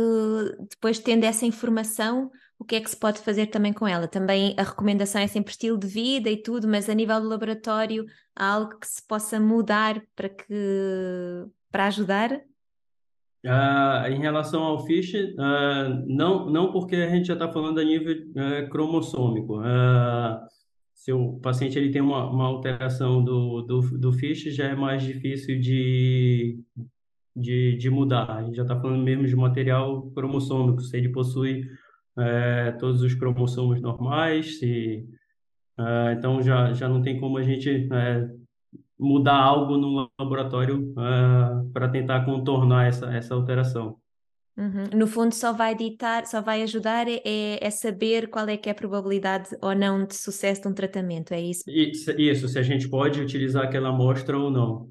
Speaker 1: depois tendo essa informação, o que é que se pode fazer também com ela? Também a recomendação é sempre estilo de vida e tudo, mas a nível do laboratório há algo que se possa mudar para que para ajudar?
Speaker 2: Uh, em relação ao FISH, uh, não, não porque a gente já está falando a nível uh, cromossômico. se o paciente ele tem uma, uma alteração do, do, do FISH, já é mais difícil de, de, de mudar. A gente já está falando mesmo de material cromossômico, se ele possui é, todos os cromossomos normais, se, é, então já, já não tem como a gente é, mudar algo no laboratório é, para tentar contornar essa, essa alteração.
Speaker 1: Uhum. No fundo, só vai ditar, só vai ajudar é, é, saber qual é que é a probabilidade ou não de sucesso de um tratamento, é isso?
Speaker 2: Isso, isso se a gente pode utilizar aquela amostra ou não.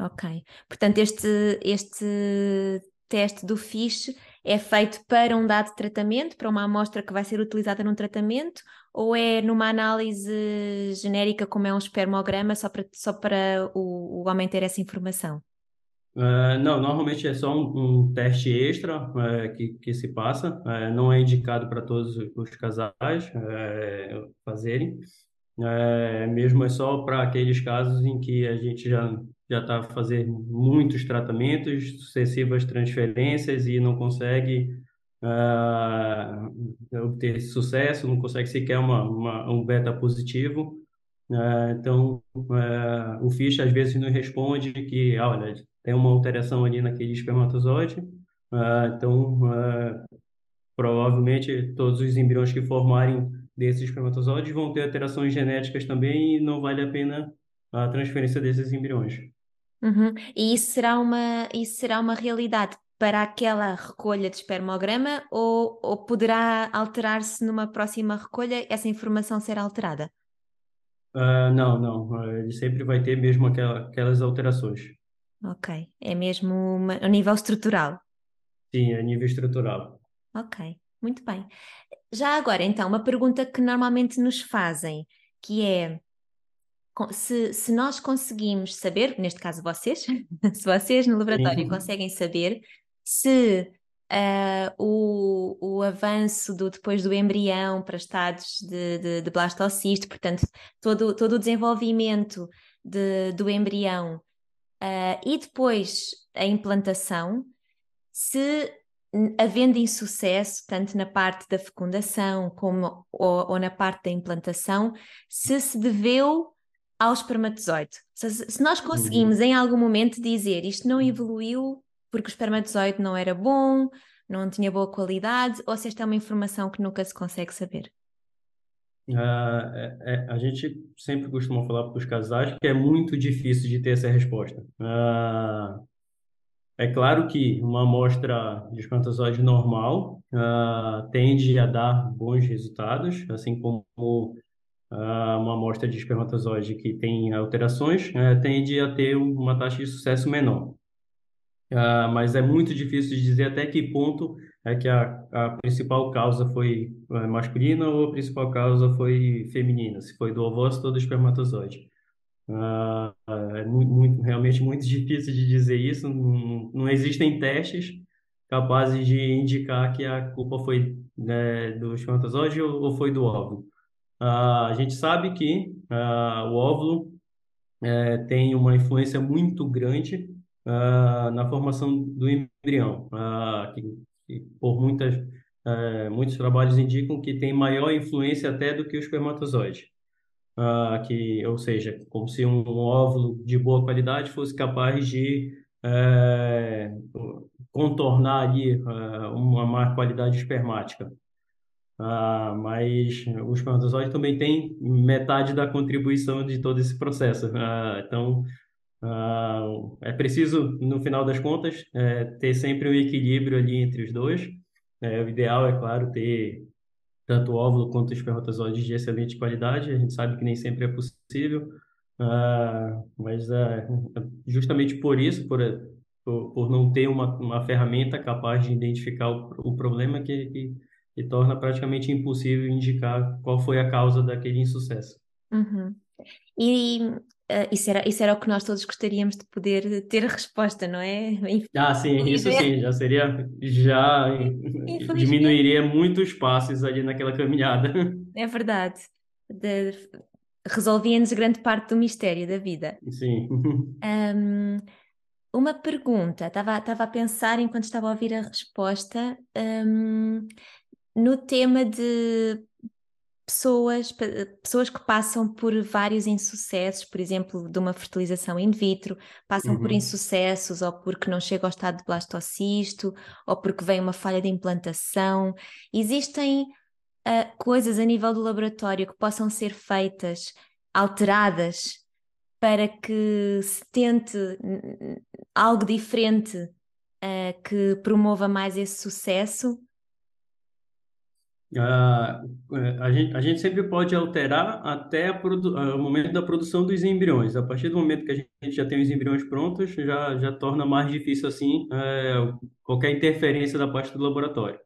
Speaker 1: Ok. Portanto, este, este teste do FISH é feito para um dado tratamento, para uma amostra que vai ser utilizada num tratamento, ou é numa análise genérica, como é um espermograma, só para, só para o, o homem ter essa informação?
Speaker 2: Uh, não, normalmente é só um, um teste extra uh, que, que se passa, uh, não é indicado para todos os casais fazerem, mesmo é só para aqueles casos em que a gente já já está fazendo muitos tratamentos, sucessivas transferências e não consegue obter sucesso, não consegue sequer uma, uma um beta positivo. então, o FISH às vezes nos responde que, olha, tem uma alteração ali naquele espermatozoide, uh, então uh, provavelmente todos os embriões que formarem desses espermatozoides vão ter alterações genéticas também e não vale a pena a transferência desses embriões.
Speaker 1: Uhum. E isso será uma, isso será uma realidade para aquela recolha de espermograma ou, ou poderá alterar-se numa próxima recolha essa informação ser alterada?
Speaker 2: Uh, não, não. Ele sempre vai ter mesmo aquela, aquelas alterações.
Speaker 1: Ok, é mesmo uma, a nível estrutural.
Speaker 2: Sim, a nível estrutural.
Speaker 1: Ok, muito bem. Já agora, então, uma pergunta que normalmente nos fazem, que é se, se nós conseguimos saber, neste caso vocês, se vocês no laboratório conseguem saber se uh, o, o avanço do, depois do embrião para estados de, de, de blastocisto, portanto, todo, todo o desenvolvimento de, do embrião Uh, e depois a implantação, se havendo insucesso, tanto na parte da fecundação como ou, ou na parte da implantação, se se deveu ao espermatozoide. Se, se nós uhum. conseguimos em algum momento dizer isto não evoluiu porque o espermatozoide não era bom, não tinha boa qualidade, ou se esta é uma informação que nunca se consegue saber.
Speaker 2: Uh, é, é, a gente sempre costuma falar para os casais que é muito difícil de ter essa resposta. Uh, é claro que uma amostra de espermatozoide normal uh, tende a dar bons resultados, assim como uma amostra de espermatozoide que tem alterações eh, tende a ter uma taxa de sucesso menor. mas é muito difícil de dizer até que ponto é que a, a principal causa foi é, masculina ou a principal causa foi feminina, se foi do ovócito ou do espermatozoide. Ah, é muito, realmente muito difícil de dizer isso, não, não existem testes capazes de indicar que a culpa foi né, do espermatozoide ou, ou, foi do óvulo. Ah, a gente sabe que ah, o óvulo é, tem uma influência muito grande na formação do embrião, que que por muitas, uh, muitos trabalhos indicam que tem maior influência até do que o espermatozoide. Uh, que, ou seja, como se um, um, óvulo de boa qualidade fosse capaz de uh, contornar ali uh, uma má qualidade espermática. Uh, mas o espermatozoide também tem metade da contribuição de todo esse processo. então, Uh, é preciso, no final das contas, é, ter sempre um equilíbrio ali entre os dois. É, o ideal é, claro, ter tanto óvulo quanto espermatozoides de excelente qualidade. A gente sabe que nem sempre é possível, uh, mas uh, justamente por isso, por, por, por, não ter uma, uma ferramenta capaz de identificar o, o problema, que, que, que, torna praticamente impossível indicar qual foi a causa daquele insucesso.
Speaker 1: Uhum. E Uh, isso, era, isso era o que nós todos gostaríamos de poder ter a resposta, não é?
Speaker 2: Ah, sim, isso sim, já seria, já diminuiria muitos passos ali naquela caminhada.
Speaker 1: É verdade. De, resolvia-nos grande parte do mistério da vida.
Speaker 2: Sim.
Speaker 1: Um, uma pergunta, estava, estava a pensar enquanto estava a ouvir a resposta, um, no tema de pessoas, pessoas que passam por vários insucessos, por exemplo, de uma fertilização in vitro, passam uhum. por insucessos ou porque não chega ao estado de blastocisto ou porque vem uma falha de implantação. Existem uh, coisas a nível do laboratório que possam ser feitas, alteradas, para que se tente algo diferente uh, que promova mais esse sucesso?
Speaker 2: Uh, a, gente, a gente sempre pode alterar até o momento da produção dos embriões. A partir do momento que a gente já tem os embriões prontos, já, já torna mais difícil assim é, qualquer interferência da parte do laboratório.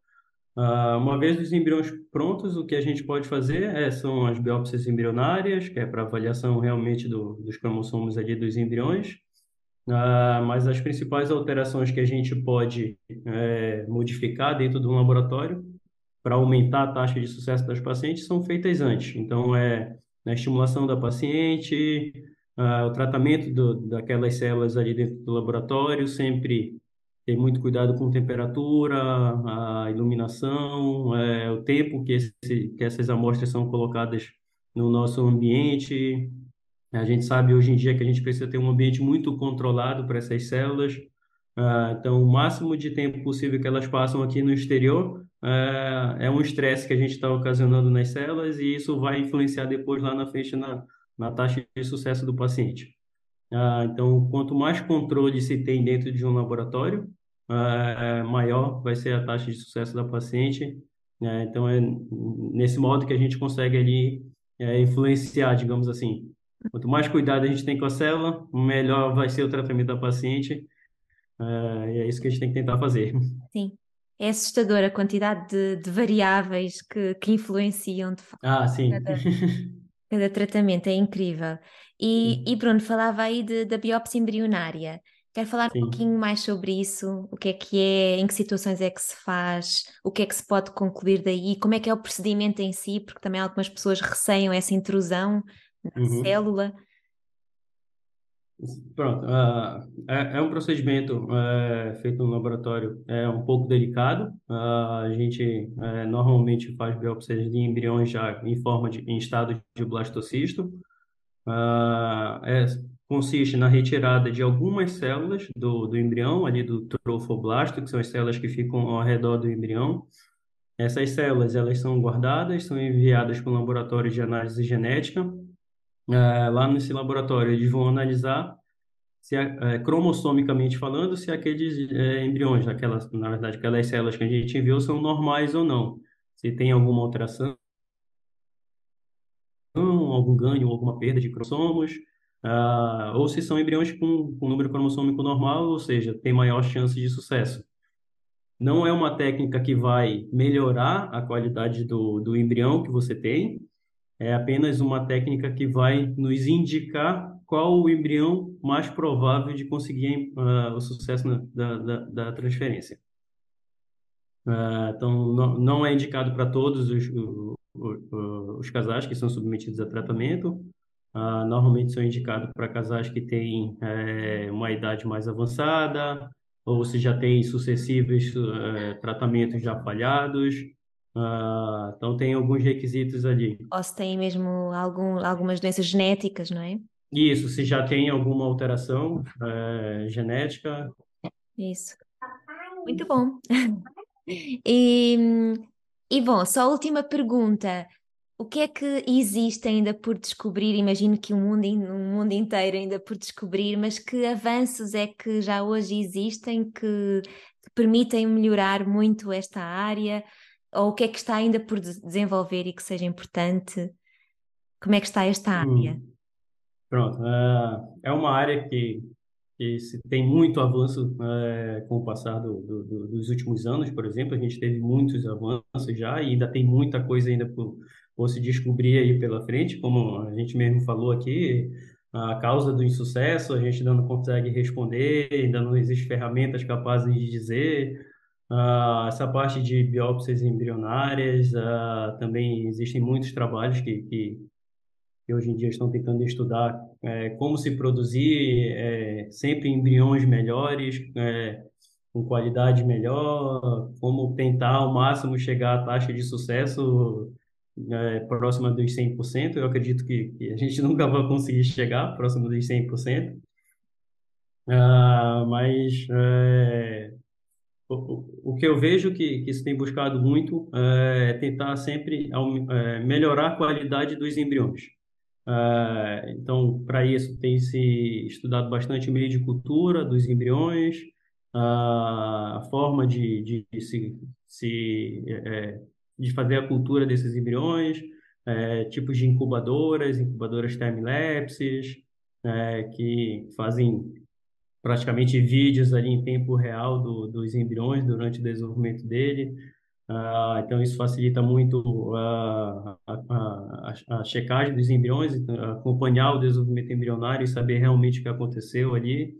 Speaker 2: Uh, uma vez os embriões prontos, o que a gente pode fazer é, são as biópsias embrionárias, que é para avaliação realmente do, dos cromossomos ali dos embriões. Uh, mas as principais alterações que a gente pode é, modificar dentro de um laboratório para aumentar a taxa de sucesso das pacientes são feitas antes. Então, é a estimulação da paciente, uh, o tratamento do, daquelas células ali dentro do laboratório, sempre ter muito cuidado com temperatura, a iluminação, é, o tempo que, esse, que essas amostras são colocadas no nosso ambiente. A gente sabe hoje em dia que a gente precisa ter um ambiente muito controlado para essas células. Uh, então, o máximo de tempo possível que elas passam aqui no exterior é, é um estresse que a gente está ocasionando nas células e isso vai influenciar depois lá na frente na, na taxa de sucesso do paciente. Uh, então, quanto mais controle se tem dentro de um laboratório, uh, maior vai ser a taxa de sucesso da paciente. Uh, então, é nesse modo que a gente consegue ali é, influenciar, digamos assim. Quanto mais cuidado a gente tem com a célula, melhor vai ser o tratamento da paciente Uh, e é isso que a gente tem que tentar fazer.
Speaker 1: Sim. É assustadora a quantidade de, de variáveis que, que, influenciam de facto.
Speaker 2: Ah, sim.
Speaker 1: Cada, cada tratamento é incrível. E, e Bruno, falava aí de, da biópsia embrionária. Quero falar sim. um pouquinho mais sobre isso, o que é que é, em que situações é que se faz, o que é que se pode concluir daí, como é que é o procedimento em si, porque também algumas pessoas receiam essa intrusão na uhum. célula.
Speaker 2: Pronto, uh, é, é, um procedimento uh, feito no laboratório, é um pouco delicado. Uh, a gente é, normalmente faz biópsias de embriões já em forma de, em estado de blastocisto. É, consiste na retirada de algumas células do, do embrião, ali do trofoblasto, que são as células que ficam ao redor do embrião. Essas células elas são guardadas, são enviadas para o laboratório de análise genética é, lá nesse laboratório eles vão analisar se é, cromossomicamente falando se aqueles é, embriões, aquelas, na verdade, aquelas células que a gente viu são normais ou não, se tem alguma alteração, algum ganho, alguma perda de cromossomos, uh, ou se são embriões com, com número cromossômico normal, ou seja, tem maior chance de sucesso. Não é uma técnica que vai melhorar a qualidade do, do embrião que você tem, é apenas uma técnica que vai nos indicar qual o embrião mais provável de conseguir uh, o sucesso na, da, da, da, transferência. Uh, então, não, não, é indicado para todos os, os, os, casais que são submetidos a tratamento. Uh, normalmente são indicados para casais que têm é, uma idade mais avançada ou se já têm sucessivos é, tratamentos já falhados. Uh, então tem alguns requisitos ali.
Speaker 1: Ou se tem mesmo algum, algumas doenças genéticas, não é?
Speaker 2: Isso, se já tem alguma alteração é, genética.
Speaker 1: Isso. Muito bom. e, e bom, só a última pergunta. O que é que existe ainda por descobrir? Imagino que o mundo, um mundo inteiro ainda por descobrir, mas que avanços é que já hoje existem que, que permitem melhorar muito esta área? Ou o que é que está ainda por desenvolver e que seja importante? Como é que está esta hum. área? Hum,
Speaker 2: pronto, é, é uma área que, que se tem muito avanço é, com o passar do, do, dos últimos anos, por exemplo, a gente teve muitos avanços já e ainda tem muita coisa ainda por, por se descobrir aí pela frente, como a gente mesmo falou aqui, a causa do insucesso, a gente ainda não consegue responder, ainda não existem ferramentas capazes de dizer, Uh, essa parte de biópsias embrionárias, uh, também existem muitos trabalhos que, que, que, hoje em dia estão tentando estudar é, como se produzir é, sempre embriões melhores, é, com qualidade melhor, como tentar ao máximo chegar à taxa de sucesso é, próxima dos 100%. Eu acredito que, que a gente nunca vai conseguir chegar próximo dos 100%. Ah, mas é, o, que eu vejo que, que se tem buscado muito é tentar sempre é, melhorar a qualidade dos embriões. É, então, para isso, tem se estudado bastante o meio de cultura dos embriões, a forma de, de, de se, se de fazer a cultura desses embriões, tipos de incubadoras, incubadoras time-lapses, que fazem praticamente vídeos ali em tempo real do, dos embriões durante o desenvolvimento dele. Uh, então, isso facilita muito uh, a, a, a, checagem dos embriões, acompanhar o desenvolvimento embrionário e saber realmente o que aconteceu ali.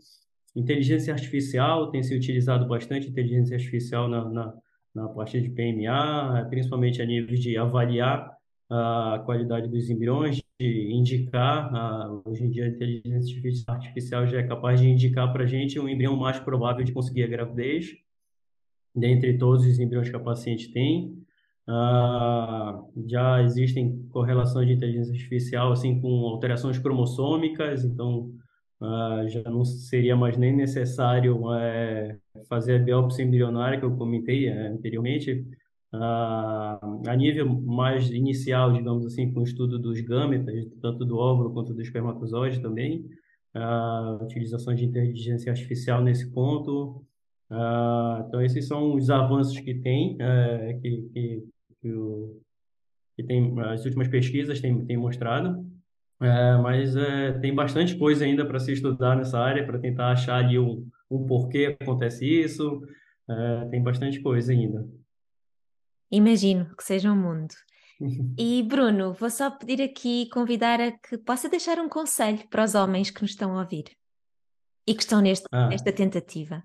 Speaker 2: Inteligência artificial tem se utilizado bastante inteligência artificial na, na, na parte de PMA, principalmente a nível de avaliar a qualidade dos embriões, indicar, hoje em dia a inteligência artificial já é capaz de indicar para a gente um embrião mais provável de conseguir a gravidez, dentre todos os embriões que a paciente tem. Ah, já existem correlações de inteligência artificial assim com alterações cromossômicas, então ah, já não seria mais nem necessário é, fazer a biópsia embrionária que eu comentei é, anteriormente, ah, a nível mais inicial, digamos assim, com o estudo dos gametas, tanto do óvulo quanto do espermatozoide também, a utilização de inteligência artificial nesse ponto. Ah, então, esses são os avanços que tem, é, que, que, que, o, que tem, as últimas pesquisas têm, têm mostrado. É, mas é, tem bastante coisa ainda para se estudar nessa área, para tentar achar ali um porquê acontece isso. Tem bastante coisa ainda.
Speaker 1: Imagino que seja um mundo. E Bruno, vou só pedir aqui, convidar a que possa deixar um conselho para os homens que nos estão a ouvir e que estão neste, ah. nesta tentativa.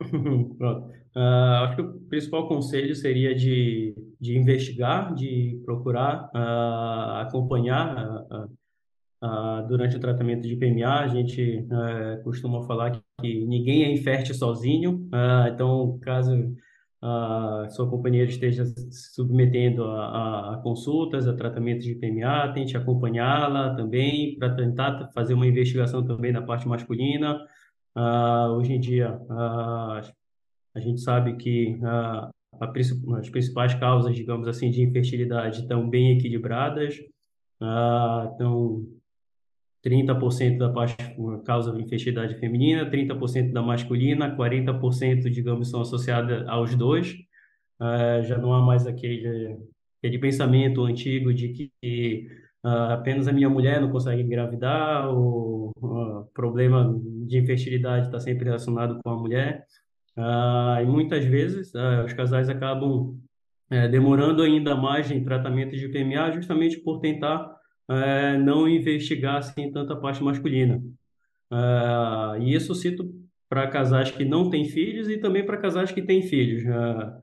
Speaker 2: Pronto. Uh, acho que o principal conselho seria de, de investigar, de procurar uh, acompanhar uh, durante o tratamento de PMA. A gente eh, costuma falar que, que, ninguém é infértil sozinho, então, caso a sua companheira esteja se submetendo a, a, a, consultas, a tratamentos de PMA, tente acompanhá-la também para tentar fazer uma investigação também na parte masculina. Uh, hoje em dia, uh, a gente sabe que uh, a, as principais causas, digamos assim, de infertilidade estão bem equilibradas. então, 30% da parte causa infertilidade feminina, 30% da masculina, 40%, digamos, são associadas aos dois. Uh, já não há mais aquele, aquele pensamento antigo de que uh, apenas a minha mulher não consegue engravidar, o uh, problema de infertilidade está sempre relacionado com a mulher. e muitas vezes os casais acabam eh, demorando ainda mais em tratamento de PMA justamente por tentar é, não investigar assim tanta parte masculina. É, e isso cito para casais que não têm filhos e também para casais que têm filhos. É,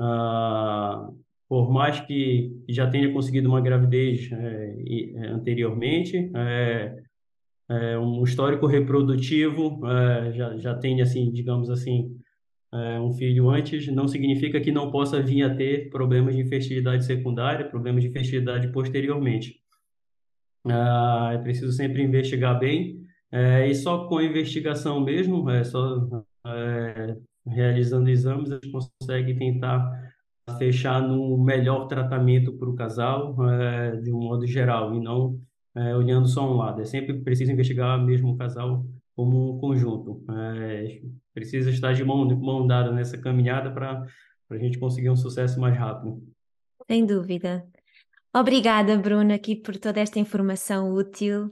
Speaker 2: é por mais que já tenha conseguido uma gravidez é, é, anteriormente, um histórico reprodutivo, já, já tem, assim, digamos assim, um filho antes, não significa que não possa vir a ter problemas de infertilidade secundária, problemas de infertilidade posteriormente. Ah, é preciso sempre investigar bem, é, e só com a investigação mesmo, é só é, realizando exames, a gente consegue tentar fechar no melhor tratamento para o casal, é, de um modo geral, e não olhando só um lado. É sempre preciso investigar mesmo o casal como um conjunto. Precisa estar de mão, mão dada nessa caminhada para a gente conseguir um sucesso mais rápido.
Speaker 1: Sem dúvida. Obrigada, Bruna, aqui por toda esta informação útil,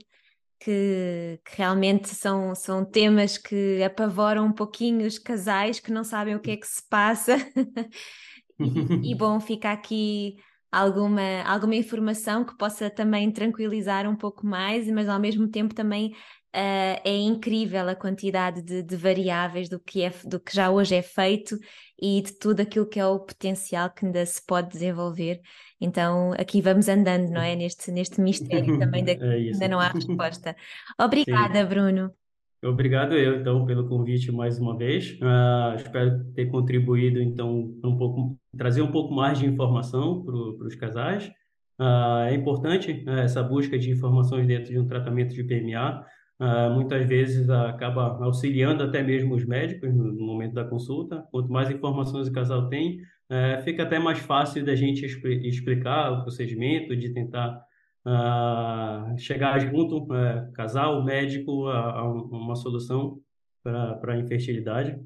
Speaker 1: que, que, realmente são, são temas que apavoram um pouquinho os casais que não sabem o que é que se passa. e, e, bom, fica aqui alguma, alguma informação que possa também tranquilizar um pouco mais, mas ao mesmo tempo também uh, é incrível a quantidade de, de, variáveis do que, é, do que já hoje é feito e de tudo aquilo que é o potencial que ainda se pode desenvolver. Então aqui vamos andando, não é? Neste, neste mistério também da, é ainda não há resposta. Obrigada, Sim. Bruno.
Speaker 2: Obrigado eu, então, pelo convite mais uma vez. Uh, espero ter contribuído, então, um pouco, trazer um pouco mais de informação para os casais. Uh, é importante uh, essa busca de informações dentro de um tratamento de PMA. Uh, muitas vezes acaba auxiliando até mesmo os médicos no, no, momento da consulta. Quanto mais informações o casal tem, uh, fica até mais fácil da gente expl explicar o procedimento, de tentar uh, chegar junto, casal, médico, a, a, uma solução para a infertilidade.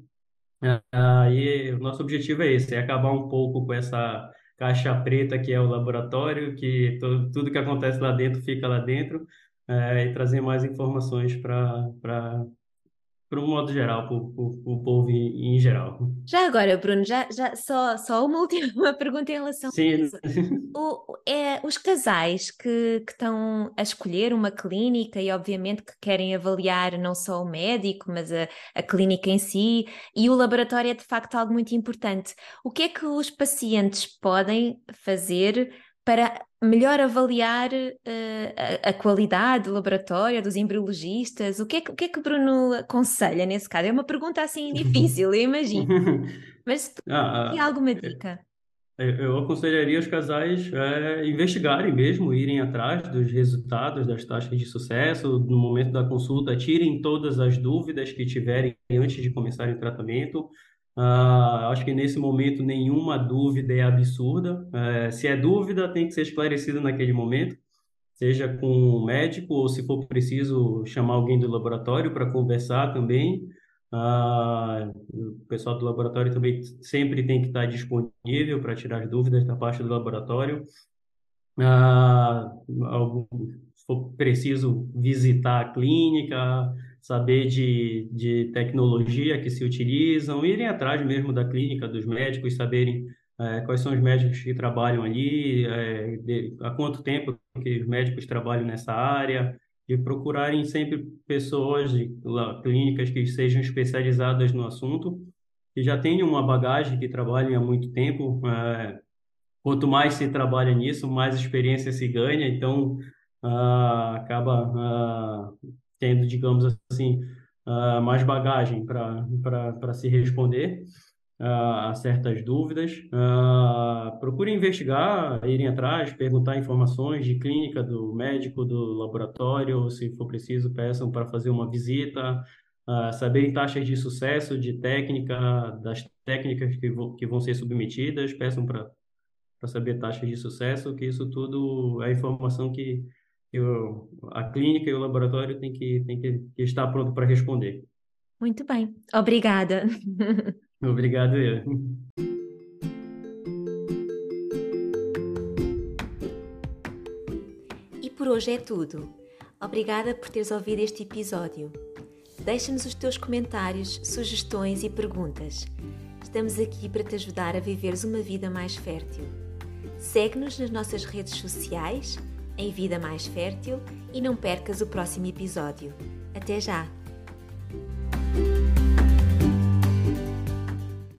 Speaker 2: E o nosso objetivo é esse, é acabar um pouco com essa caixa preta que é o laboratório, que tudo que acontece lá dentro fica lá dentro, é, e trazer mais informações para para o modo geral, para o povo em, em, geral.
Speaker 1: Já agora, Bruno, já, já só, só uma última pergunta em relação
Speaker 2: Sim.
Speaker 1: a isso. O, é, os casais que, que estão a escolher uma clínica e obviamente que querem avaliar não só o médico, mas a, a clínica em si, e o laboratório é de facto algo muito importante. O que é que os pacientes podem fazer para melhor avaliar uh, a, a, qualidade do laboratório, dos embriologistas? O que, é que, o que é que o Bruno aconselha nesse caso? É uma pergunta assim difícil, eu imagino. Mas se ah, tem alguma é, dica?
Speaker 2: Eu aconselharia os casais é, investigarem mesmo, irem atrás dos resultados, das taxas de sucesso, no momento da consulta, tirem todas as dúvidas que tiverem antes de começarem o tratamento, Uh, acho que nesse momento nenhuma dúvida é absurda. Uh, se é dúvida, tem que ser esclarecida naquele momento, seja com o médico ou, se for preciso, chamar alguém do laboratório para conversar também. Uh, o pessoal do laboratório também sempre tem que estar disponível para tirar as dúvidas da parte do laboratório. Uh, se for preciso visitar a clínica, saber de, de tecnologia que se utilizam, irem atrás mesmo da clínica, dos médicos, saberem é, quais são os médicos que trabalham ali, é, de, há quanto tempo que os médicos trabalham nessa área, e procurarem sempre pessoas de lá, clínicas que sejam especializadas no assunto, que já tenham uma bagagem, que trabalhem há muito tempo. É, quanto mais se trabalha nisso, mais experiência se ganha, então ah, acaba ah, tendo, digamos assim, uh, mais bagagem para se responder uh, a certas dúvidas. Uh, procure investigar, irem atrás, perguntar informações de clínica do médico, do laboratório, se for preciso, peçam para fazer uma visita, uh, saberem taxas de sucesso, de técnica, das técnicas que, que vão ser submetidas, peçam para saber taxas de sucesso, que isso tudo é informação que eu, a clínica e o laboratório têm que, têm que, que estar pronto para responder.
Speaker 1: Muito bem, obrigada.
Speaker 2: Obrigado, eu.
Speaker 1: E por hoje é tudo. Obrigada por teres ouvido este episódio. Deixa-nos os teus comentários, sugestões e perguntas. Estamos aqui para te ajudar a viveres uma vida mais fértil. Segue-nos nas nossas redes sociais em vida mais fértil e não percas o próximo episódio. Até já!